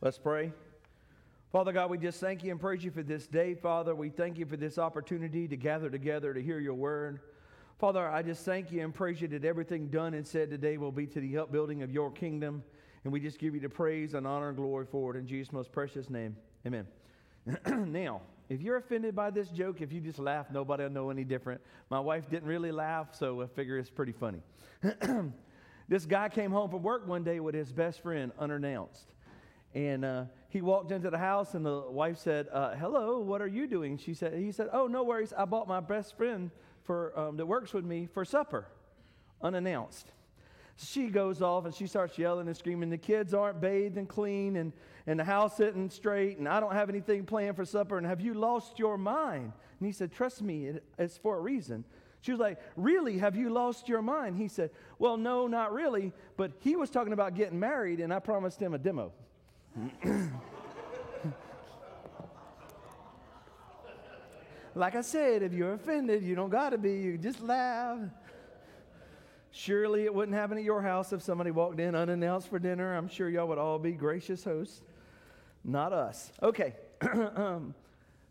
Let's pray. Father God, we just thank you and praise you for this day, Father. We thank you for this opportunity to gather together to hear your word. Father, I just thank you and praise you that everything done and said today will be to the upbuilding of your kingdom. And we just give you the praise and honor and glory for it in Jesus' most precious name. Amen. now, if you're offended by this joke, if you just laugh, nobody will know any different. My wife didn't really laugh, so I figure it's pretty funny. this guy came home from work one day with his best friend unannounced. And uh, he walked into the house, and the wife said, uh, "Hello, what are you doing?" She said, "He said, oh, no worries. I bought my best friend for um, that works with me for supper, unannounced." She goes off and she starts yelling and screaming. The kids aren't bathed and clean, and, and the house isn't straight, and I don't have anything planned for supper. And have you lost your mind? And he said, Trust me, it, it's for a reason. She was like, Really? Have you lost your mind? He said, Well, no, not really. But he was talking about getting married, and I promised him a demo. like I said, if you're offended, you don't got to be. You just laugh. Surely it wouldn't happen at your house if somebody walked in unannounced for dinner. I'm sure y'all would all be gracious hosts. Not us. Okay. um,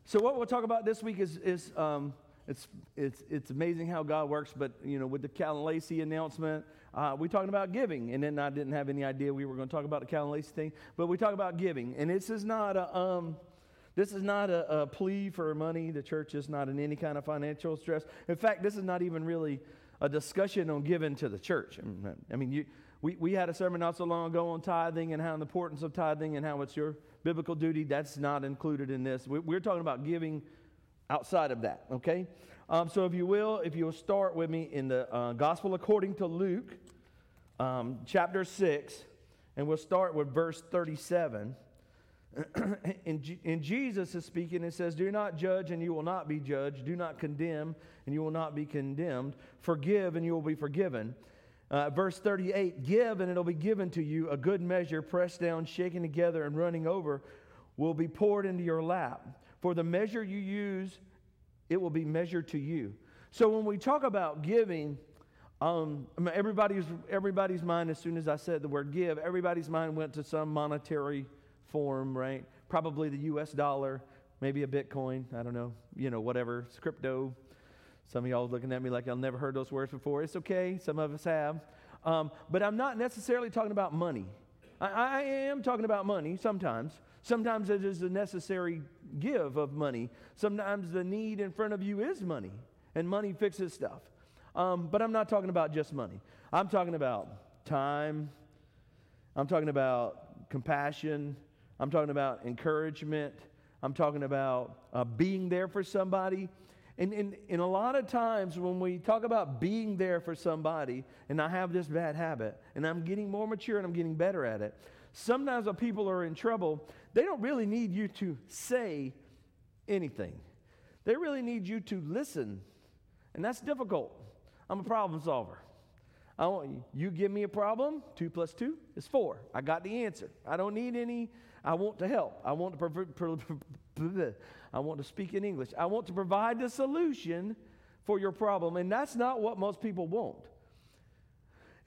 so what we'll talk about this week is, is um, it's, it's, it's amazing how God works, but, you know, with the Cal and Lacey announcement, uh, we talking about giving, and then I didn't have any idea we were going to talk about the Cal Lacey thing, but we talk about giving, and this is not a, um, this is not a, a plea for money. The church is not in any kind of financial stress. In fact, this is not even really a discussion on giving to the church. I mean, you, we, we had a sermon not so long ago on tithing and how the importance of tithing and how it's your biblical duty. That's not included in this. We, we're talking about giving outside of that, okay? Um, so if you will, if you'll start with me in the uh, Gospel according to Luke, um, chapter 6, and we'll start with verse 37. and, and Jesus is speaking and says, Do not judge and you will not be judged. Do not condemn and you will not be condemned. Forgive and you will be forgiven. Uh, verse 38 Give and it'll be given to you. A good measure, pressed down, shaken together, and running over, will be poured into your lap. For the measure you use, it will be measured to you. So when we talk about giving, um, everybody's, everybody's mind, as soon as I said the word give, everybody's mind went to some monetary form, right? Probably the US dollar, maybe a Bitcoin, I don't know, you know, whatever, it's crypto, some of y'all looking at me like I've never heard those words before. It's okay, some of us have. Um, but I'm not necessarily talking about money. I, I, am talking about money sometimes. Sometimes it is a necessary give of money. Sometimes the need in front of you is money, and money fixes stuff. Um, but I'm not talking about just money. I'm talking about time. I'm talking about compassion. I'm talking about encouragement. I'm talking about uh, being there for somebody. And, and, and a lot of times when we talk about being there for somebody, and I have this bad habit, and I'm getting more mature and I'm getting better at it, sometimes when people are in trouble, they don't really need you to say anything. They really need you to listen. And that's difficult. I'm a problem solver. I want you, you give me a problem, two plus two is four. I got the answer. I don't need any, I want to help. I want to I want to speak in English. I want to provide the solution for your problem. And that's not what most people want.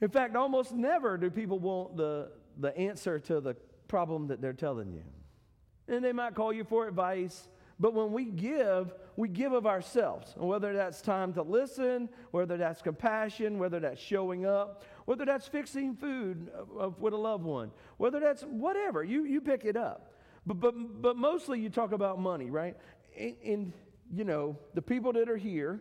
In fact, almost never do people want the, the answer to the problem that they're telling you. And they might call you for advice, but when we give, we give of ourselves. And whether that's time to listen, whether that's compassion, whether that's showing up, whether that's fixing food with a loved one, whether that's whatever, you, you pick it up. But, but, but mostly you talk about money, right? And, and, you know, the people that are here,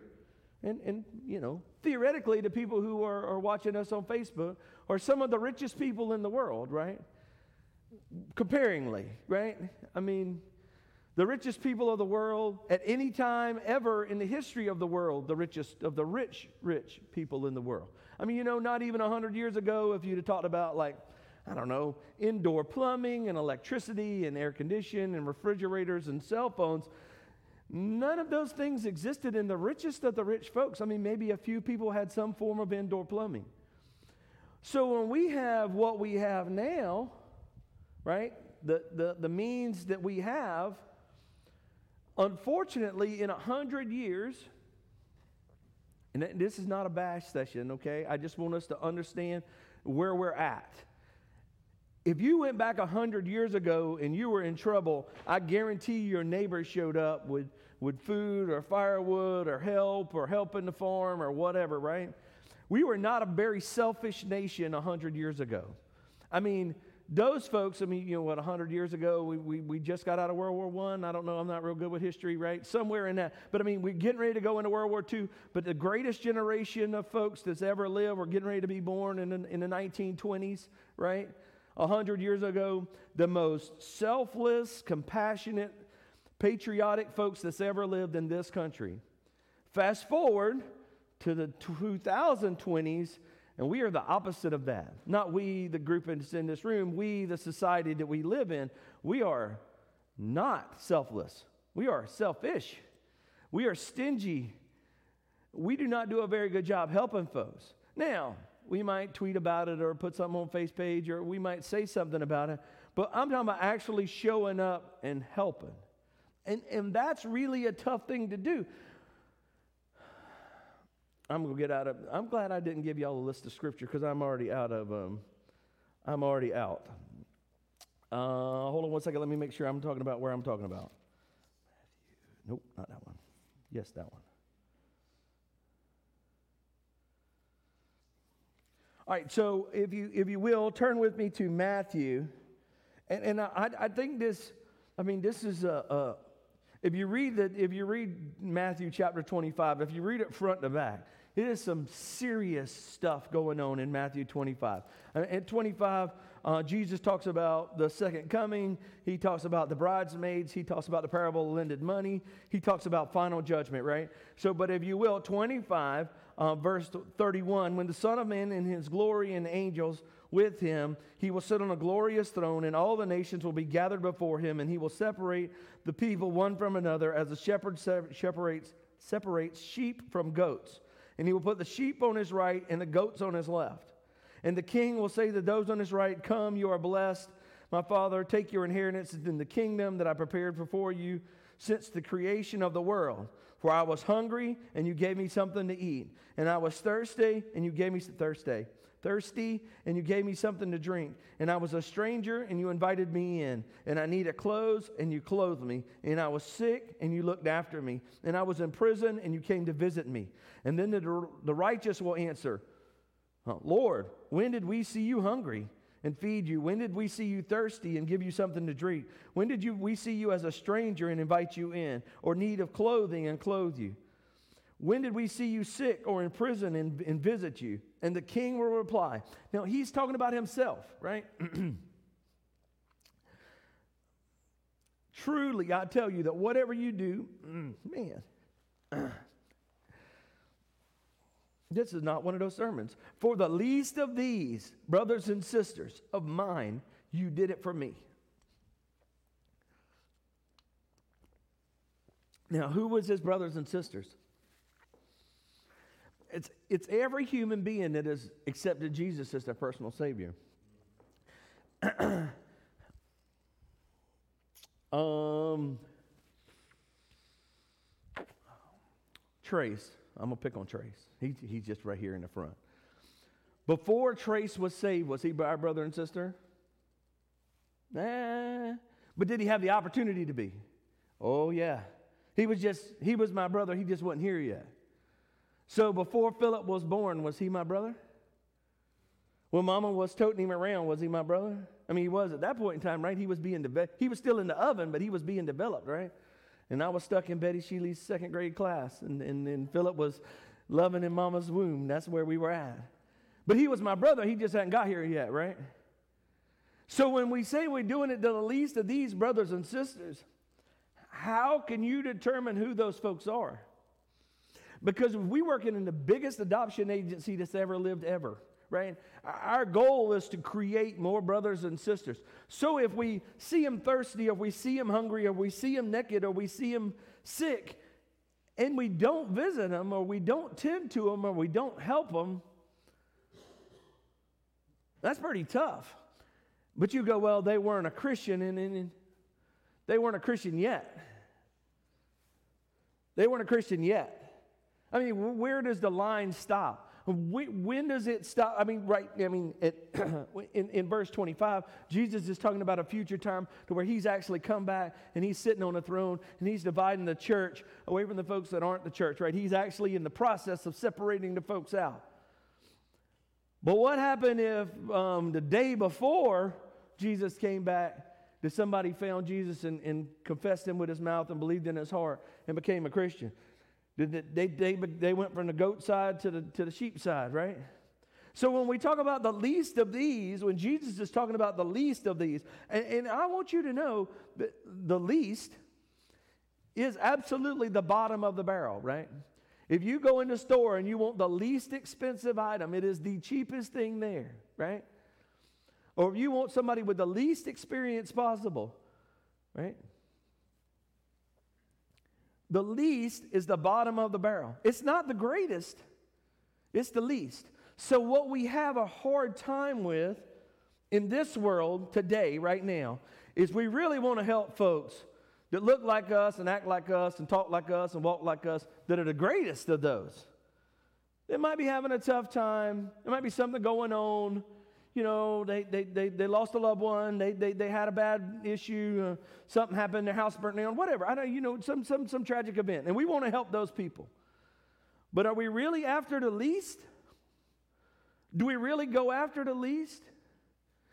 and, and you know, theoretically, the people who are, are watching us on Facebook are some of the richest people in the world, right? Comparingly, right? I mean, the richest people of the world at any time ever in the history of the world, the richest of the rich, rich people in the world. I mean, you know, not even 100 years ago, if you'd have talked about like I don't know, indoor plumbing and electricity and air conditioning and refrigerators and cell phones. None of those things existed in the richest of the rich folks. I mean, maybe a few people had some form of indoor plumbing. So when we have what we have now, right, the, the, the means that we have, unfortunately, in a hundred years, and this is not a bash session, okay? I just want us to understand where we're at If you went back a 100 years ago and you were in trouble, I guarantee your neighbor showed up with, with food or firewood or help or help in the farm or whatever, right? We were not a very selfish nation a 100 years ago. I mean, those folks, I mean, you know what, 100 years ago, we, we, we just got out of World War. I. I don't know, I'm not real good with history, right? Somewhere in that. But I mean, we're getting ready to go into World War II. But the greatest generation of folks that's ever lived were getting ready to be born in the, in the 1920s, right? 100 years ago, the most selfless, compassionate, patriotic folks that's ever lived in this country. Fast forward to the 2020s, and we are the opposite of that. Not we, the group in this room, we, the society that we live in. We are not selfless. We are selfish. We are stingy. We do not do a very good job helping folks. Now, we might tweet about it or put something on face page or we might say something about it, but I'm talking about actually showing up and helping. And, and that's really a tough thing to do. I'm gonna get out of. I'm glad I didn't give y'all a list of scripture because I'm already out of. Um, I'm already out. Uh, hold on one second. Let me make sure I'm talking about where I'm talking about. Matthew. Nope, not that one. Yes, that one. All right, so if you if you will turn with me to Matthew, and, and I, I think this, I mean this is a, a if you read that if you read Matthew chapter 25, if you read it front to back, it is some serious stuff going on in Matthew 25. At 25, uh, Jesus talks about the second coming. He talks about the bridesmaids. He talks about the parable of lended money. He talks about final judgment, right? So, but if you will, 25, uh, verse 31, when the Son of Man in his glory and angels with him, he will sit on a glorious throne, and all the nations will be gathered before him, and he will separate the people one from another as a shepherd separates, separates sheep from goats and he will put the sheep on his right and the goats on his left. And the king will say to those on his right, Come, you are blessed. My father, take your inheritance in the kingdom that I prepared before you since the creation of the world. For I was hungry, and you gave me something to eat. And I was thirsty, and you gave me thirsty thirsty, and you gave me something to drink. And I was a stranger, and you invited me in. And I needed clothes, and you clothed me. And I was sick, and you looked after me. And I was in prison, and you came to visit me. And then the, the righteous will answer, Lord, when did we see you hungry? and feed you? When did we see you thirsty and give you something to drink? When did you, we see you as a stranger and invite you in, or need of clothing and clothe you? When did we see you sick or in prison and, and visit you? And the king will reply. Now, he's talking about himself, right? Truly, I tell you that whatever you do, man, this is not one of those sermons. For the least of these, brothers and sisters of mine, you did it for me. Now, who was his brothers and sisters? It's, it's every human being that has accepted Jesus as their personal Savior. um, Trace. I'm going to pick on Trace. He, he's just right here in the front. Before Trace was saved, was he by our brother and sister? Nah. But did he have the opportunity to be? Oh, yeah. He was just, he was my brother. He just wasn't here yet. So before Philip was born, was he my brother? When mama was toting him around, was he my brother? I mean, he was at that point in time, right? He was being developed. He was still in the oven, but he was being developed, right? And I was stuck in Betty Sheely's second grade class, and, and, and Philip was loving in mama's womb. That's where we were at. But he was my brother. He just hadn't got here yet, right? So when we say we're doing it to the least of these brothers and sisters, how can you determine who those folks are? Because we working in the biggest adoption agency that's ever lived ever, right? Our goal is to create more brothers and sisters. So if we see them thirsty, or we see them hungry, or we see them naked, or we see them sick, and we don't visit them, or we don't tend to them, or we don't help them, that's pretty tough. But you go, well, they weren't a Christian, and, and they weren't a Christian yet. They weren't a Christian yet. I mean, where does the line stop? When, does it stop? I mean, right, I mean, it, in, in verse 25, Jesus is talking about a future time to where he's actually come back and he's sitting on a throne and he's dividing the church away from the folks that aren't the church, right? He's actually in the process of separating the folks out. But what happened if um, the day before Jesus came back, did somebody found Jesus and, and confessed him with his mouth and believed in his heart and became a Christian? They, they, they went from the goat side to the, to the sheep side, right? So when we talk about the least of these, when Jesus is talking about the least of these, and, and I want you to know that the least is absolutely the bottom of the barrel, right? If you go in the store and you want the least expensive item, it is the cheapest thing there, right? Or if you want somebody with the least experience possible, right? The least is the bottom of the barrel. It's not the greatest, it's the least. So, what we have a hard time with in this world today, right now, is we really want to help folks that look like us and act like us and talk like us and walk like us that are the greatest of those. They might be having a tough time, there might be something going on you know, they, they, they, they lost a loved one, they, they, they had a bad issue, uh, something happened, their house burnt down, whatever. I know, you know, some, some, some tragic event. And we want to help those people. But are we really after the least? Do we really go after the least?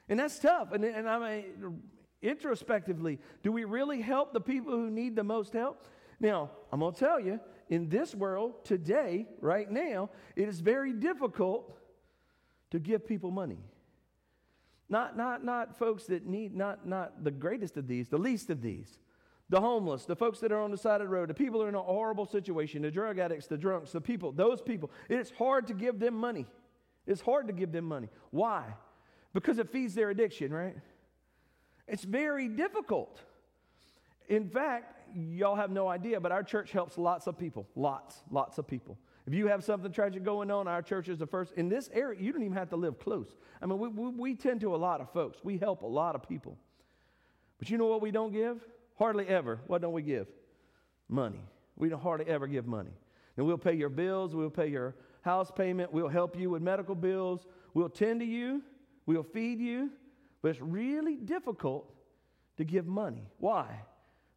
And that's tough. And, and I mean, introspectively, do we really help the people who need the most help? Now, I'm going to tell you, in this world today, right now, it is very difficult to give people money. Not, not, not folks that need, not, not the greatest of these, the least of these. The homeless, the folks that are on the side of the road, the people that are in a horrible situation, the drug addicts, the drunks, the people, those people. It's hard to give them money. It's hard to give them money. Why? Because it feeds their addiction, right? It's very difficult. In fact, y'all have no idea, but our church helps lots of people. Lots, lots of people. If you have something tragic going on, our church is the first. In this area, you don't even have to live close. I mean, we, we, we tend to a lot of folks, we help a lot of people. But you know what we don't give? Hardly ever. What don't we give? Money. We don't hardly ever give money. And we'll pay your bills, we'll pay your house payment, we'll help you with medical bills, we'll tend to you, we'll feed you, but it's really difficult to give money. Why?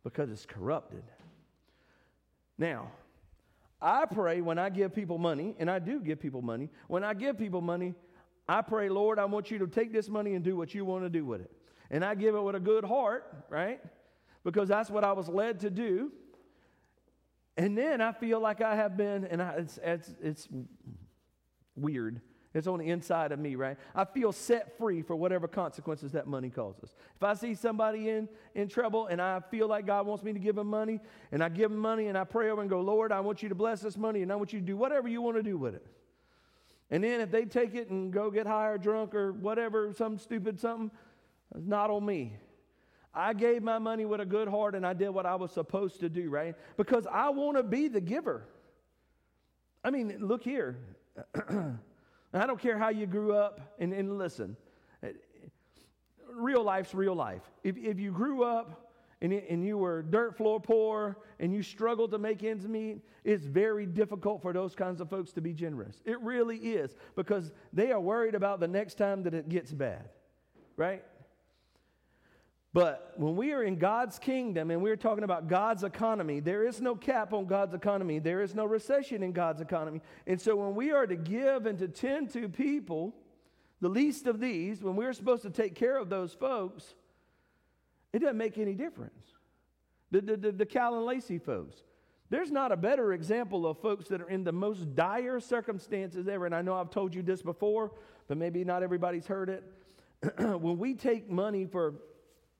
Because it's corrupted. Now, I pray when I give people money, and I do give people money, when I give people money, I pray, Lord, I want you to take this money and do what you want to do with it. And I give it with a good heart, right? Because that's what I was led to do. And then I feel like I have been, and I, it's, it's, it's weird. It's on the inside of me, right? I feel set free for whatever consequences that money causes. If I see somebody in, in trouble and I feel like God wants me to give them money, and I give them money and I pray over and go, Lord, I want you to bless this money and I want you to do whatever you want to do with it. And then if they take it and go get high or drunk or whatever, some stupid something, it's not on me. I gave my money with a good heart and I did what I was supposed to do, right? Because I want to be the giver. I mean, look here. I don't care how you grew up, and, and listen, eh, real life's real life. If, if you grew up and, and you were dirt floor poor and you struggled to make ends meet, it's very difficult for those kinds of folks to be generous. It really is because they are worried about the next time that it gets bad, right? But when we are in God's kingdom and we're talking about God's economy, there is no cap on God's economy. There is no recession in God's economy. And so when we are to give and to tend to people, the least of these, when we're supposed to take care of those folks, it doesn't make any difference. The, the, the, the Cal and Lacey folks, there's not a better example of folks that are in the most dire circumstances ever. And I know I've told you this before, but maybe not everybody's heard it. when we take money for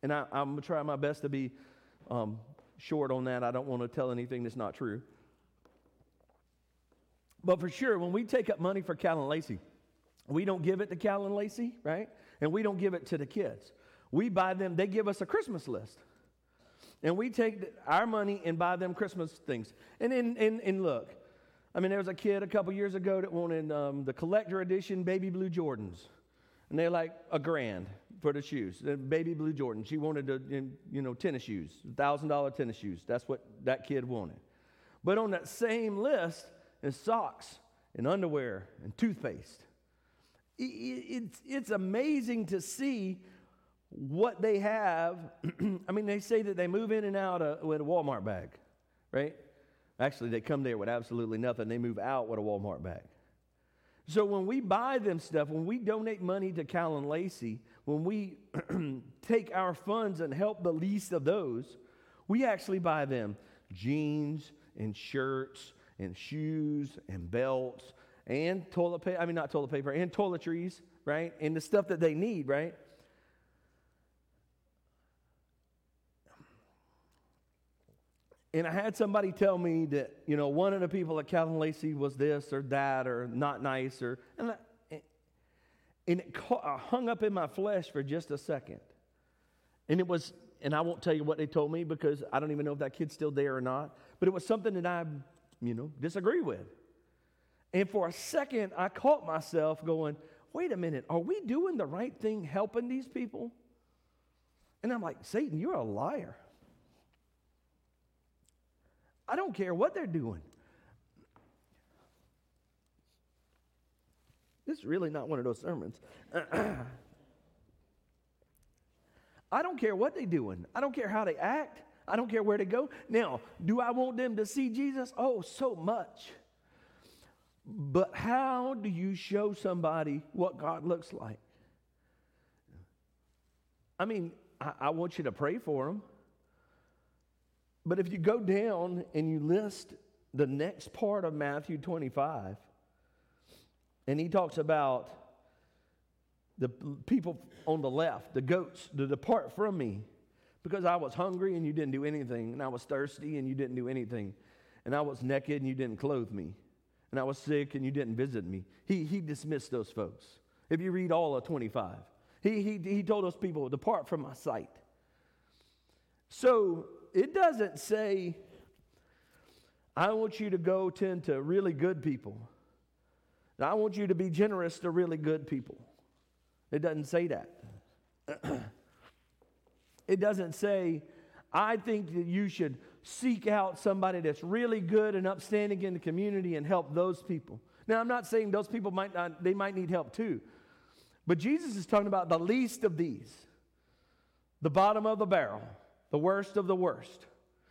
and I, am going to try my best to be um, short on that. I don't want to tell anything that's not true. But for sure, when we take up money for Cal and Lacey, we don't give it to Cal and Lacey, right? And we don't give it to the kids. We buy them, they give us a Christmas list. And we take our money and buy them Christmas things. And, in, and, and look, I mean, there was a kid a couple years ago that wanted um, the collector edition baby blue Jordans. And they're like a grand for the shoes. The baby blue Jordan. She wanted the, you know, tennis shoes, $1,000 tennis shoes. That's what that kid wanted. But on that same list is socks and underwear and toothpaste. It's, it's amazing to see what they have. I mean, they say that they move in and out uh, with a Walmart bag, right? Actually, they come there with absolutely nothing. They move out with a Walmart bag. So when we buy them stuff, when we donate money to Cal and Lacey, when we take our funds and help the least of those, we actually buy them jeans and shirts and shoes and belts and toilet paper. I mean, not toilet paper, and toiletries, right? And the stuff that they need, right? And I had somebody tell me that, you know, one of the people at Cal and Lacey was this or that or not nice or, and, and it caught, I hung up in my flesh for just a second. And it was, and I won't tell you what they told me because I don't even know if that kid's still there or not, but it was something that I, you know, disagree with. And for a second, I caught myself going, wait a minute, are we doing the right thing helping these people? And I'm like, Satan, you're a liar. I don't care what they're doing. This is really not one of those sermons. I don't care what they're doing. I don't care how they act. I don't care where they go. Now, do I want them to see Jesus? Oh, so much. But how do you show somebody what God looks like? I mean, I, I want you to pray for them. But if you go down and you list the next part of Matthew 25, and he talks about the people on the left, the goats, to depart from me because I was hungry and you didn't do anything, and I was thirsty and you didn't do anything, and I was naked and you didn't clothe me, and I was sick and you didn't visit me. He, he dismissed those folks. If you read all of 25, he, he, he told those people, Depart from my sight. So it doesn't say, I want you to go tend to really good people. I want you to be generous to really good people. It doesn't say that. it doesn't say, I think that you should seek out somebody that's really good and upstanding in the community and help those people. Now, I'm not saying those people might not, they might need help too. But Jesus is talking about the least of these, the bottom of the barrel the worst of the worst.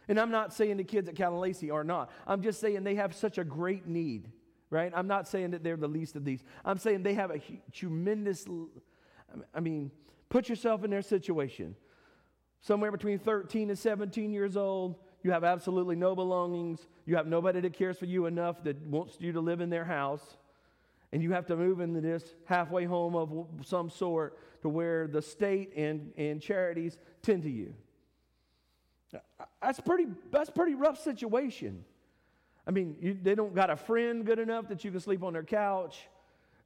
And I'm not saying the kids at Cal are not. I'm just saying they have such a great need, right? I'm not saying that they're the least of these. I'm saying they have a tremendous, I mean, put yourself in their situation. Somewhere between 13 and 17 years old, you have absolutely no belongings. You have nobody that cares for you enough that wants you to live in their house. And you have to move into this halfway home of some sort to where the state and, and charities tend to you. That's pretty, that's pretty rough situation. I mean, you, they don't got a friend good enough that you can sleep on their couch.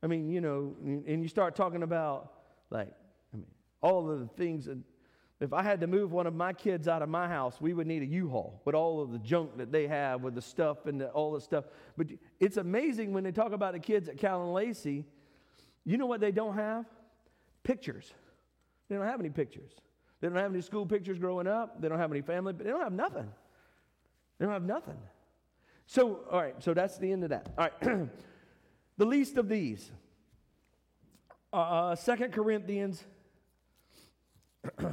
I mean, you know, and you start talking about like, I mean, all of the things. And if I had to move one of my kids out of my house, we would need a U-Haul with all of the junk that they have with the stuff and the, all the stuff. But it's amazing when they talk about the kids at Cal and Lacey. You know what they don't have? Pictures. They don't have any pictures. They don't have any school pictures growing up. They don't have any family, but they don't have nothing. They don't have nothing. So, all right, so that's the end of that. All right. the least of these. Uh, 2 uh, Corinthians.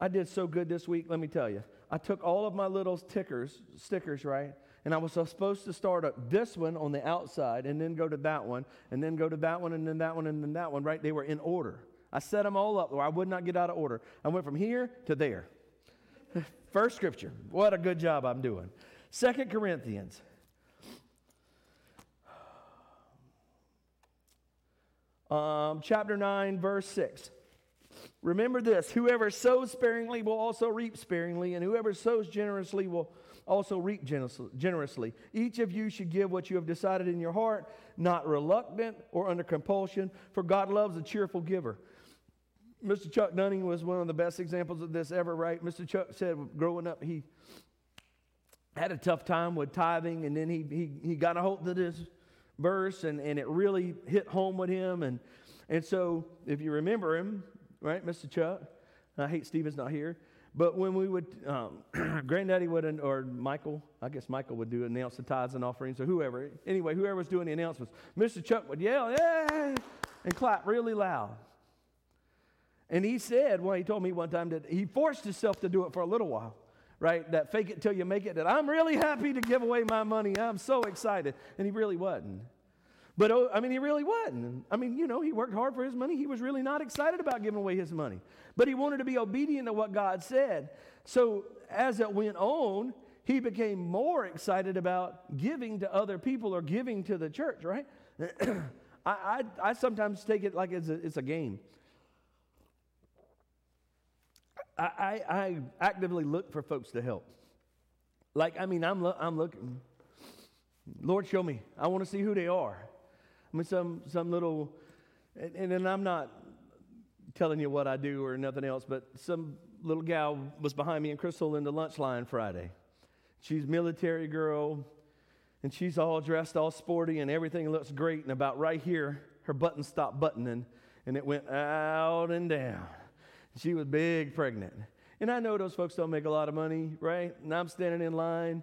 I did so good this week, let me tell you. I took all of my little tickers, stickers, right? And I was supposed to start up this one on the outside and then go to that one and then go to that one and then that one and then that one, right? They were in order. I set them all up where I would not get out of order. I went from here to there. First scripture. What a good job I'm doing. Second Corinthians. Um, chapter 9, verse 6. Remember this whoever sows sparingly will also reap sparingly, and whoever sows generously will also reap generously. Each of you should give what you have decided in your heart, not reluctant or under compulsion, for God loves a cheerful giver. Mr. Chuck Dunning was one of the best examples of this ever, right? Mr. Chuck said growing up, he had a tough time with tithing, and then he, he, he got a hold of this verse, and, and it really hit home with him. And, and so, if you remember him, right, Mr. Chuck, I hate Stephen's not here, But when we would, um, Granddaddy would, or Michael, I guess Michael would do announce the tithes and offerings, or whoever. Anyway, whoever was doing the announcements, Mr. Chuck would yell, "Yeah!" and clap really loud. And he said, well, he told me one time that he forced himself to do it for a little while, right? That fake it till you make it, that I'm really happy to give away my money. I'm so excited. And he really wasn't. But oh, I mean, he really wasn't. I mean, you know, he worked hard for his money. He was really not excited about giving away his money. But he wanted to be obedient to what God said. So as it went on, he became more excited about giving to other people or giving to the church, right? I, I, I, sometimes take it like it's a, it's a game. I, I, I actively look for folks to help. Like, I mean, I'm, lo- I'm looking. Lord, show me. I want to see who they are. I mean, some, some little, and, and then I'm not telling you what I do or nothing else, but some little gal was behind me and Crystal in the lunch line Friday. She's military girl, and she's all dressed all sporty, and everything looks great. And about right here, her button stopped buttoning, and it went out and down. She was big pregnant. And I know those folks don't make a lot of money, right? And I'm standing in line,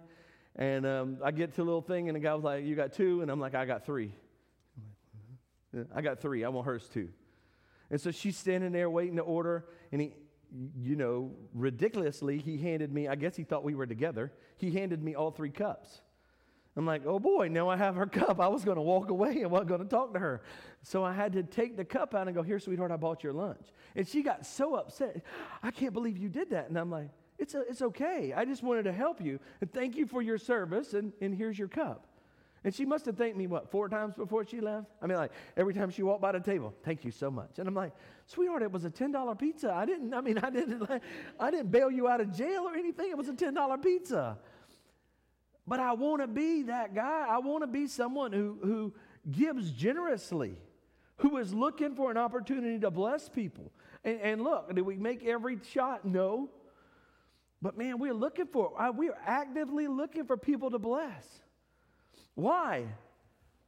and um, I get to a little thing, and the guy was like, You got two? And I'm like, I got three. I got three. I want hers too. And so she's standing there waiting to order, and he, you know, ridiculously, he handed me, I guess he thought we were together, he handed me all three cups. I'm like, oh boy, now I have her cup. I was going to walk away and wasn't going to talk to her. So I had to take the cup out and go, here, sweetheart, I bought your lunch. And she got so upset. I can't believe you did that. And I'm like, it's, a, it's okay. I just wanted to help you. And thank you for your service. And, and here's your cup. And she must have thanked me, what, four times before she left? I mean, like, every time she walked by the table, thank you so much. And I'm like, sweetheart, it was a $10 pizza. I didn't, I mean, I didn't, I didn't bail you out of jail or anything. It was a $10 pizza. But I want to be that guy. I want to be someone who, who gives generously, who is looking for an opportunity to bless people. And, and look, did we make every shot? No. But man, we're looking for, uh, we're actively looking for people to bless. Why?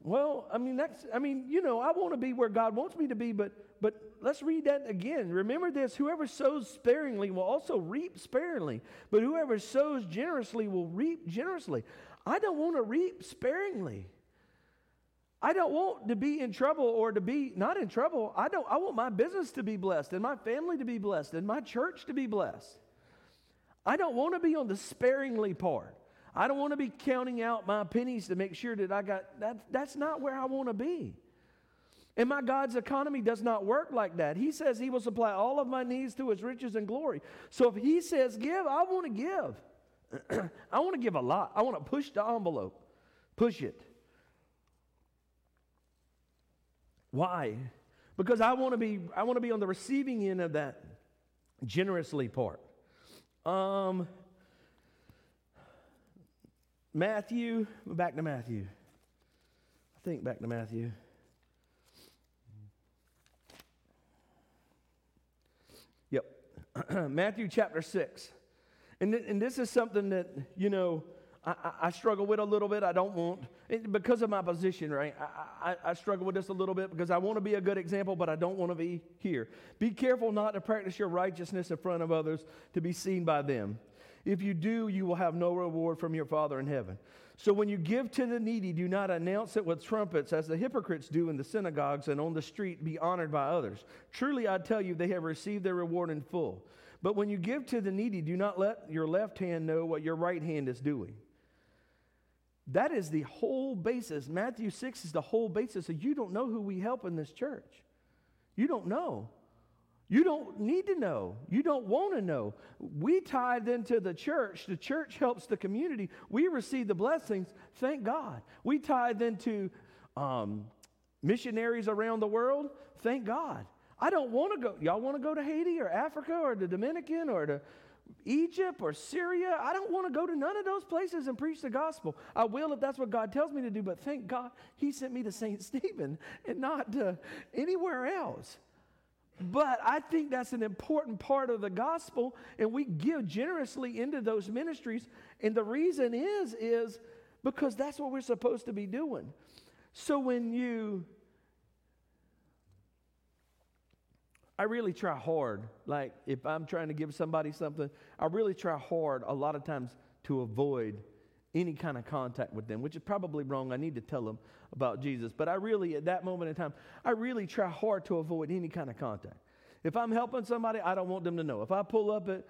Well, I mean, that's, I mean, you know, I want to be where God wants me to be, but, but let's read that again. Remember this whoever sows sparingly will also reap sparingly, but whoever sows generously will reap generously. I don't want to reap sparingly. I don't want to be in trouble or to be not in trouble. I don't I want my business to be blessed and my family to be blessed and my church to be blessed. I don't want to be on the sparingly part. I don't want to be counting out my pennies to make sure that I got that. That's not where I want to be. And my God's economy does not work like that. He says He will supply all of my needs through His riches and glory. So if He says give, I want to give. I want to give a lot. I want to push the envelope, push it. Why? Because I want to be I want to be on the receiving end of that generously part. Um, Matthew, back to Matthew. I think back to Matthew. Yep. Matthew chapter 6. And, th- and this is something that, you know, I, I, I, struggle with a little bit. I don't want, because of my position, right? I, I, struggle with this a little bit because I want to be a good example, but I don't want to be here. Be careful not to practice your righteousness in front of others to be seen by them. If you do, you will have no reward from your Father in heaven. So when you give to the needy, do not announce it with trumpets as the hypocrites do in the synagogues and on the street, be honored by others. Truly, I tell you, they have received their reward in full. But when you give to the needy, do not let your left hand know what your right hand is doing. That is the whole basis. Matthew 6 is the whole basis. So you don't know who we help in this church. You don't know. You don't need to know. You don't want to know. We tithe into the church. The church helps the community. We receive the blessings. Thank God. We tithe into um, missionaries around the world. Thank God. I don't want to go. Y'all want to go to Haiti or Africa or the Dominican or to Egypt or Syria? I don't want to go to none of those places and preach the gospel. I will if that's what God tells me to do, but thank God He sent me to St. Stephen and not anywhere else. But I think that's an important part of the gospel, and we give generously into those ministries. And the reason is, is because that's what we're supposed to be doing. So when you I really try hard. Like if I'm trying to give somebody something, I really try hard a lot of times to avoid any kind of contact with them, which is probably wrong. I need to tell them about Jesus. But I really, at that moment in time, I really try hard to avoid any kind of contact. If I'm helping somebody, I don't want them to know. If I pull up at,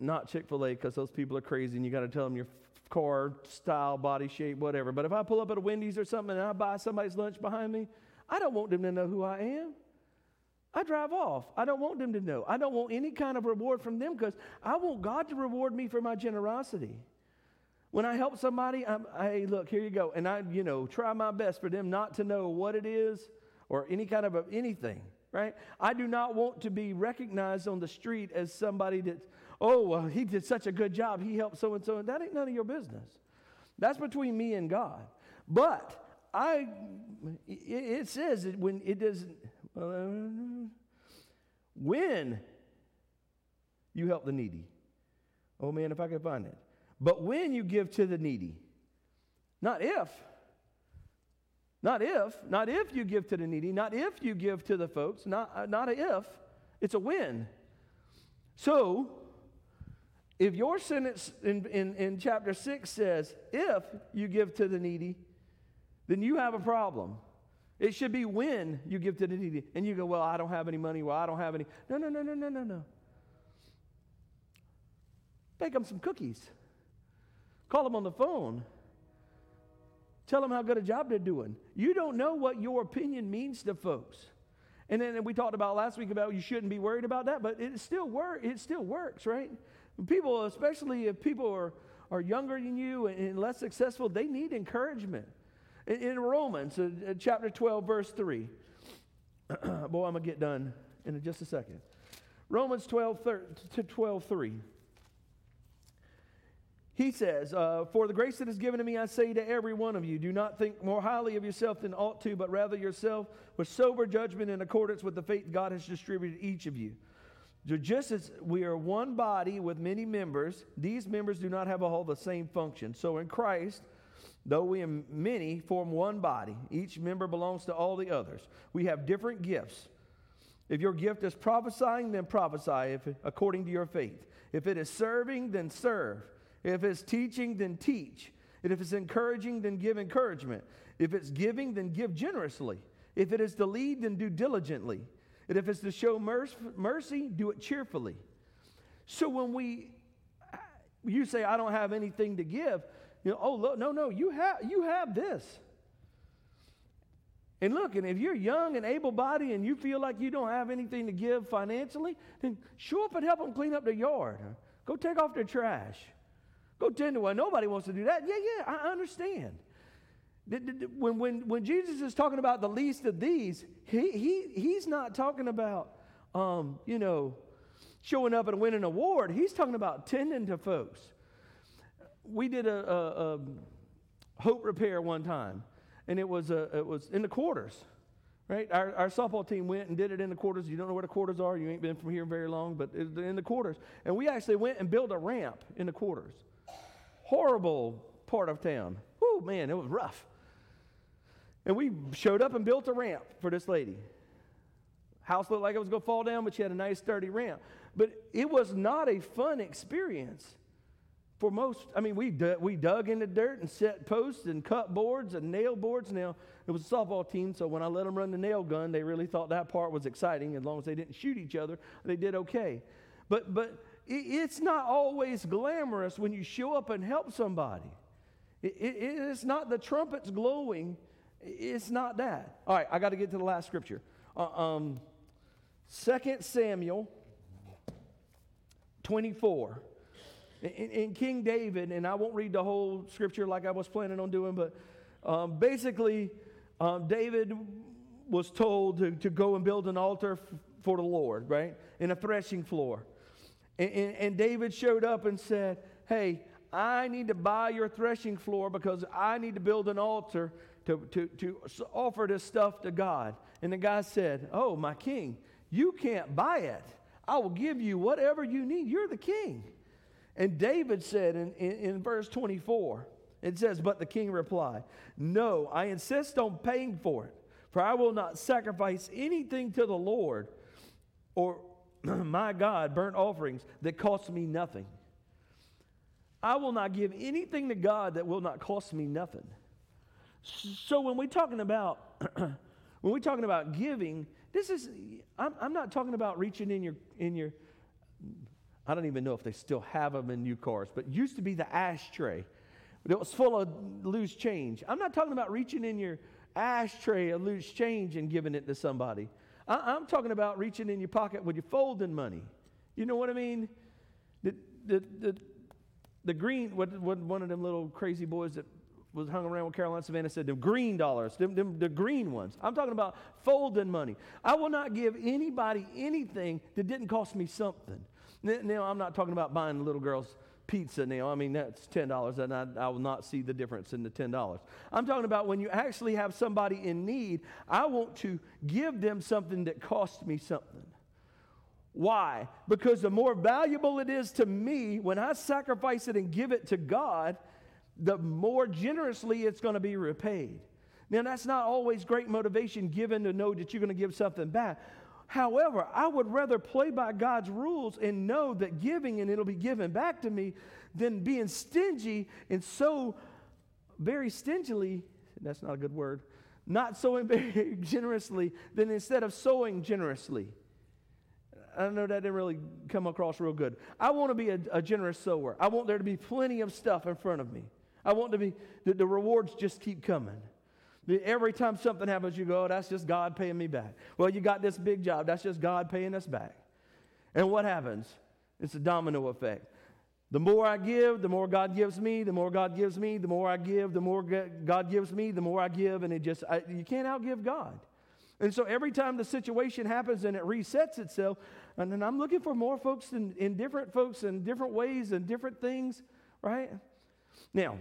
not Chick fil A, because those people are crazy and you got to tell them your car style, body shape, whatever. But if I pull up at a Wendy's or something and I buy somebody's lunch behind me, I don't want them to know who I am. I drive off. I don't want them to know. I don't want any kind of reward from them because I want God to reward me for my generosity. When I help somebody, I'm, hey, look, here you go. And I, you know, try my best for them not to know what it is or any kind of a, anything, right? I do not want to be recognized on the street as somebody that, oh, well, he did such a good job. He helped so and so. And that ain't none of your business. That's between me and God. But I, it, says that when it doesn't, when you help the needy. Oh man, if I could find it. But when you give to the needy, not if, not if, not if you give to the needy, not if you give to the folks, not, uh, not a if, it's a when. So, if your sentence in, in, in chapter 6 says, if you give to the needy, then you have a problem. It should be when you give to the needy. And you go, well, I don't have any money. Well, I don't have any. No, no, no, no, no, no, no. Bake them some cookies. Call them on the phone. Tell them how good a job they're doing. You don't know what your opinion means to folks. And then we talked about last week about you shouldn't be worried about that, but it still work. It still works, right? People, especially if people are, are younger than you and less successful, they need encouragement. In, in Romans uh, uh chapter 12, verse 3. Boy, I'm going to get done in just a second. Romans 12, thir- to 12, 3. He says, uh, For the grace that is given to me, I say to every one of you, do not think more highly of yourself than ought to, but rather yourself with sober judgment in accordance with the faith God has distributed each of you. Just as we are one body with many members, these members do not have all the same function. So in Christ, though we are many, form one body. Each member belongs to all the others. We have different gifts. If your gift is prophesying, then prophesy if, according to your faith. If it is serving, then serve. If it's teaching, then teach. And if it's encouraging, then give encouragement. If it's giving, then give generously. If it is to lead, then do diligently. And if it's to show mercy, do it cheerfully. So when we, uh, you say, I don't have anything to give, you know, oh, no, no, you have, you have this. And look, and if you're young and able bodied and you feel like you don't have anything to give financially, then show up and help them clean up their yard. Go take off their trash. Go tend to one. Nobody wants to do that. Yeah, yeah, I understand. When, when, when Jesus is talking about the least of these, he, he, he's not talking about, um, you know, showing up and winning an award. He's talking about tending to folks. We did a, a, a hope repair one time, and it was, a, it was in the quarters right? Our, our softball team went and did it in the quarters. You don't know where the quarters are. You ain't been from here very long, but in the quarters. And we actually went and built a ramp in the quarters horrible part of town. Oh, man, it was rough. And we showed up and built a ramp for this lady. House looked like it was going to fall down, but she had a nice, sturdy ramp. But it was not a fun experience for most. I mean, we, dug, we dug in the dirt and set posts and cut boards and nail boards. Now, it was a softball team, so when I let them run the nail gun, they really thought that part was exciting. As long as they didn't shoot each other, they did okay. But, but it's not always glamorous when you show up and help somebody. it's not the trumpets glowing. It's not that. All right, I got to get to the last scripture. Uh, um, 2 Samuel 24. In, in, King David, and I won't read the whole scripture like I was planning on doing, but um, basically, um, David was told to, to go and build an altar f- for the Lord, right? In a threshing floor. And, and, and David showed up and said, Hey, I need to buy your threshing floor because I need to build an altar to, to, to offer this stuff to God. And the guy said, Oh, my king, you can't buy it. I will give you whatever you need. You're the king. And David said in, in, in, verse 24, it says, But the king replied, No, I insist on paying for it, for I will not sacrifice anything to the Lord or my God, burnt offerings that cost me nothing. I will not give anything to God that will not cost me nothing. So when we're talking about when we're talking about giving, this is I'm, I'm not talking about reaching in your in your I don't even know if they still have them in new cars, but used to be the ashtray that was full of loose change. I'm not talking about reaching in your ashtray of loose change and giving it to somebody. I, am talking about reaching in your pocket with your folding money. You know what I mean? The, the, the, the green, what, what one of them little crazy boys that was hung around with Caroline Savannah said, the green dollars, them, them, the green ones. I'm talking about folding money. I will not give anybody anything that didn't cost me something. Now, I'm not talking about buying little girls pizza now. I mean, that's $10, and I, I, will not see the difference in the $10. I'm talking about when you actually have somebody in need, I want to give them something that costs me something. Why? Because the more valuable it is to me when I sacrifice it and give it to God, the more generously it's going to be repaid. Now, that's not always great motivation given to know that you're going to give something back. However, I would rather play by God's rules and know that giving and it'll be given back to me than being stingy and so very stingily, that's not a good word, not sowing very generously, than instead of sowing generously. I know that didn't really come across real good. I want to be a, a generous sower. I want there to be plenty of stuff in front of me. I want to be, the, the rewards just keep coming. Every time something happens, you go, oh, that's just God paying me back. Well, you got this big job, that's just God paying us back. And what happens? It's a domino effect. The more I give, the more God gives me. The more God gives me, the more I give. The more God gives me, the more I give. And it just, I, you can't outgive God. And so every time the situation happens and it resets itself, and then I'm looking for more folks in, in different folks in different ways and different things, right? Now,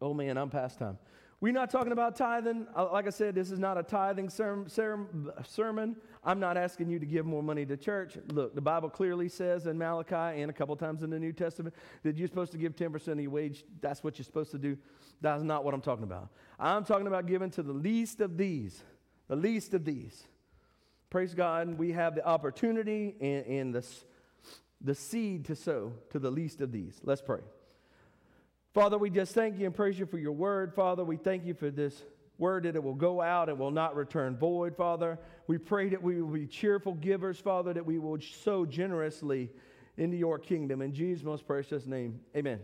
oh man, I'm past time. We're not talking about tithing. Uh, like I said, this is not a tithing sermon. I'm not asking you to give more money to church. Look, the Bible clearly says in Malachi and a couple times in the New Testament that you're supposed to give 10% of your wage. That's what you're supposed to do. That's not what I'm talking about. I'm talking about giving to the least of these. The least of these. Praise God, we have the opportunity and, and the, the seed to sow to the least of these. Let's pray. Father, we just thank you and praise you for your word. Father, we thank you for this word that it will go out and will not return void, Father. We pray that we will be cheerful givers, Father, that we will sow generously into your kingdom. In Jesus' most precious name, amen.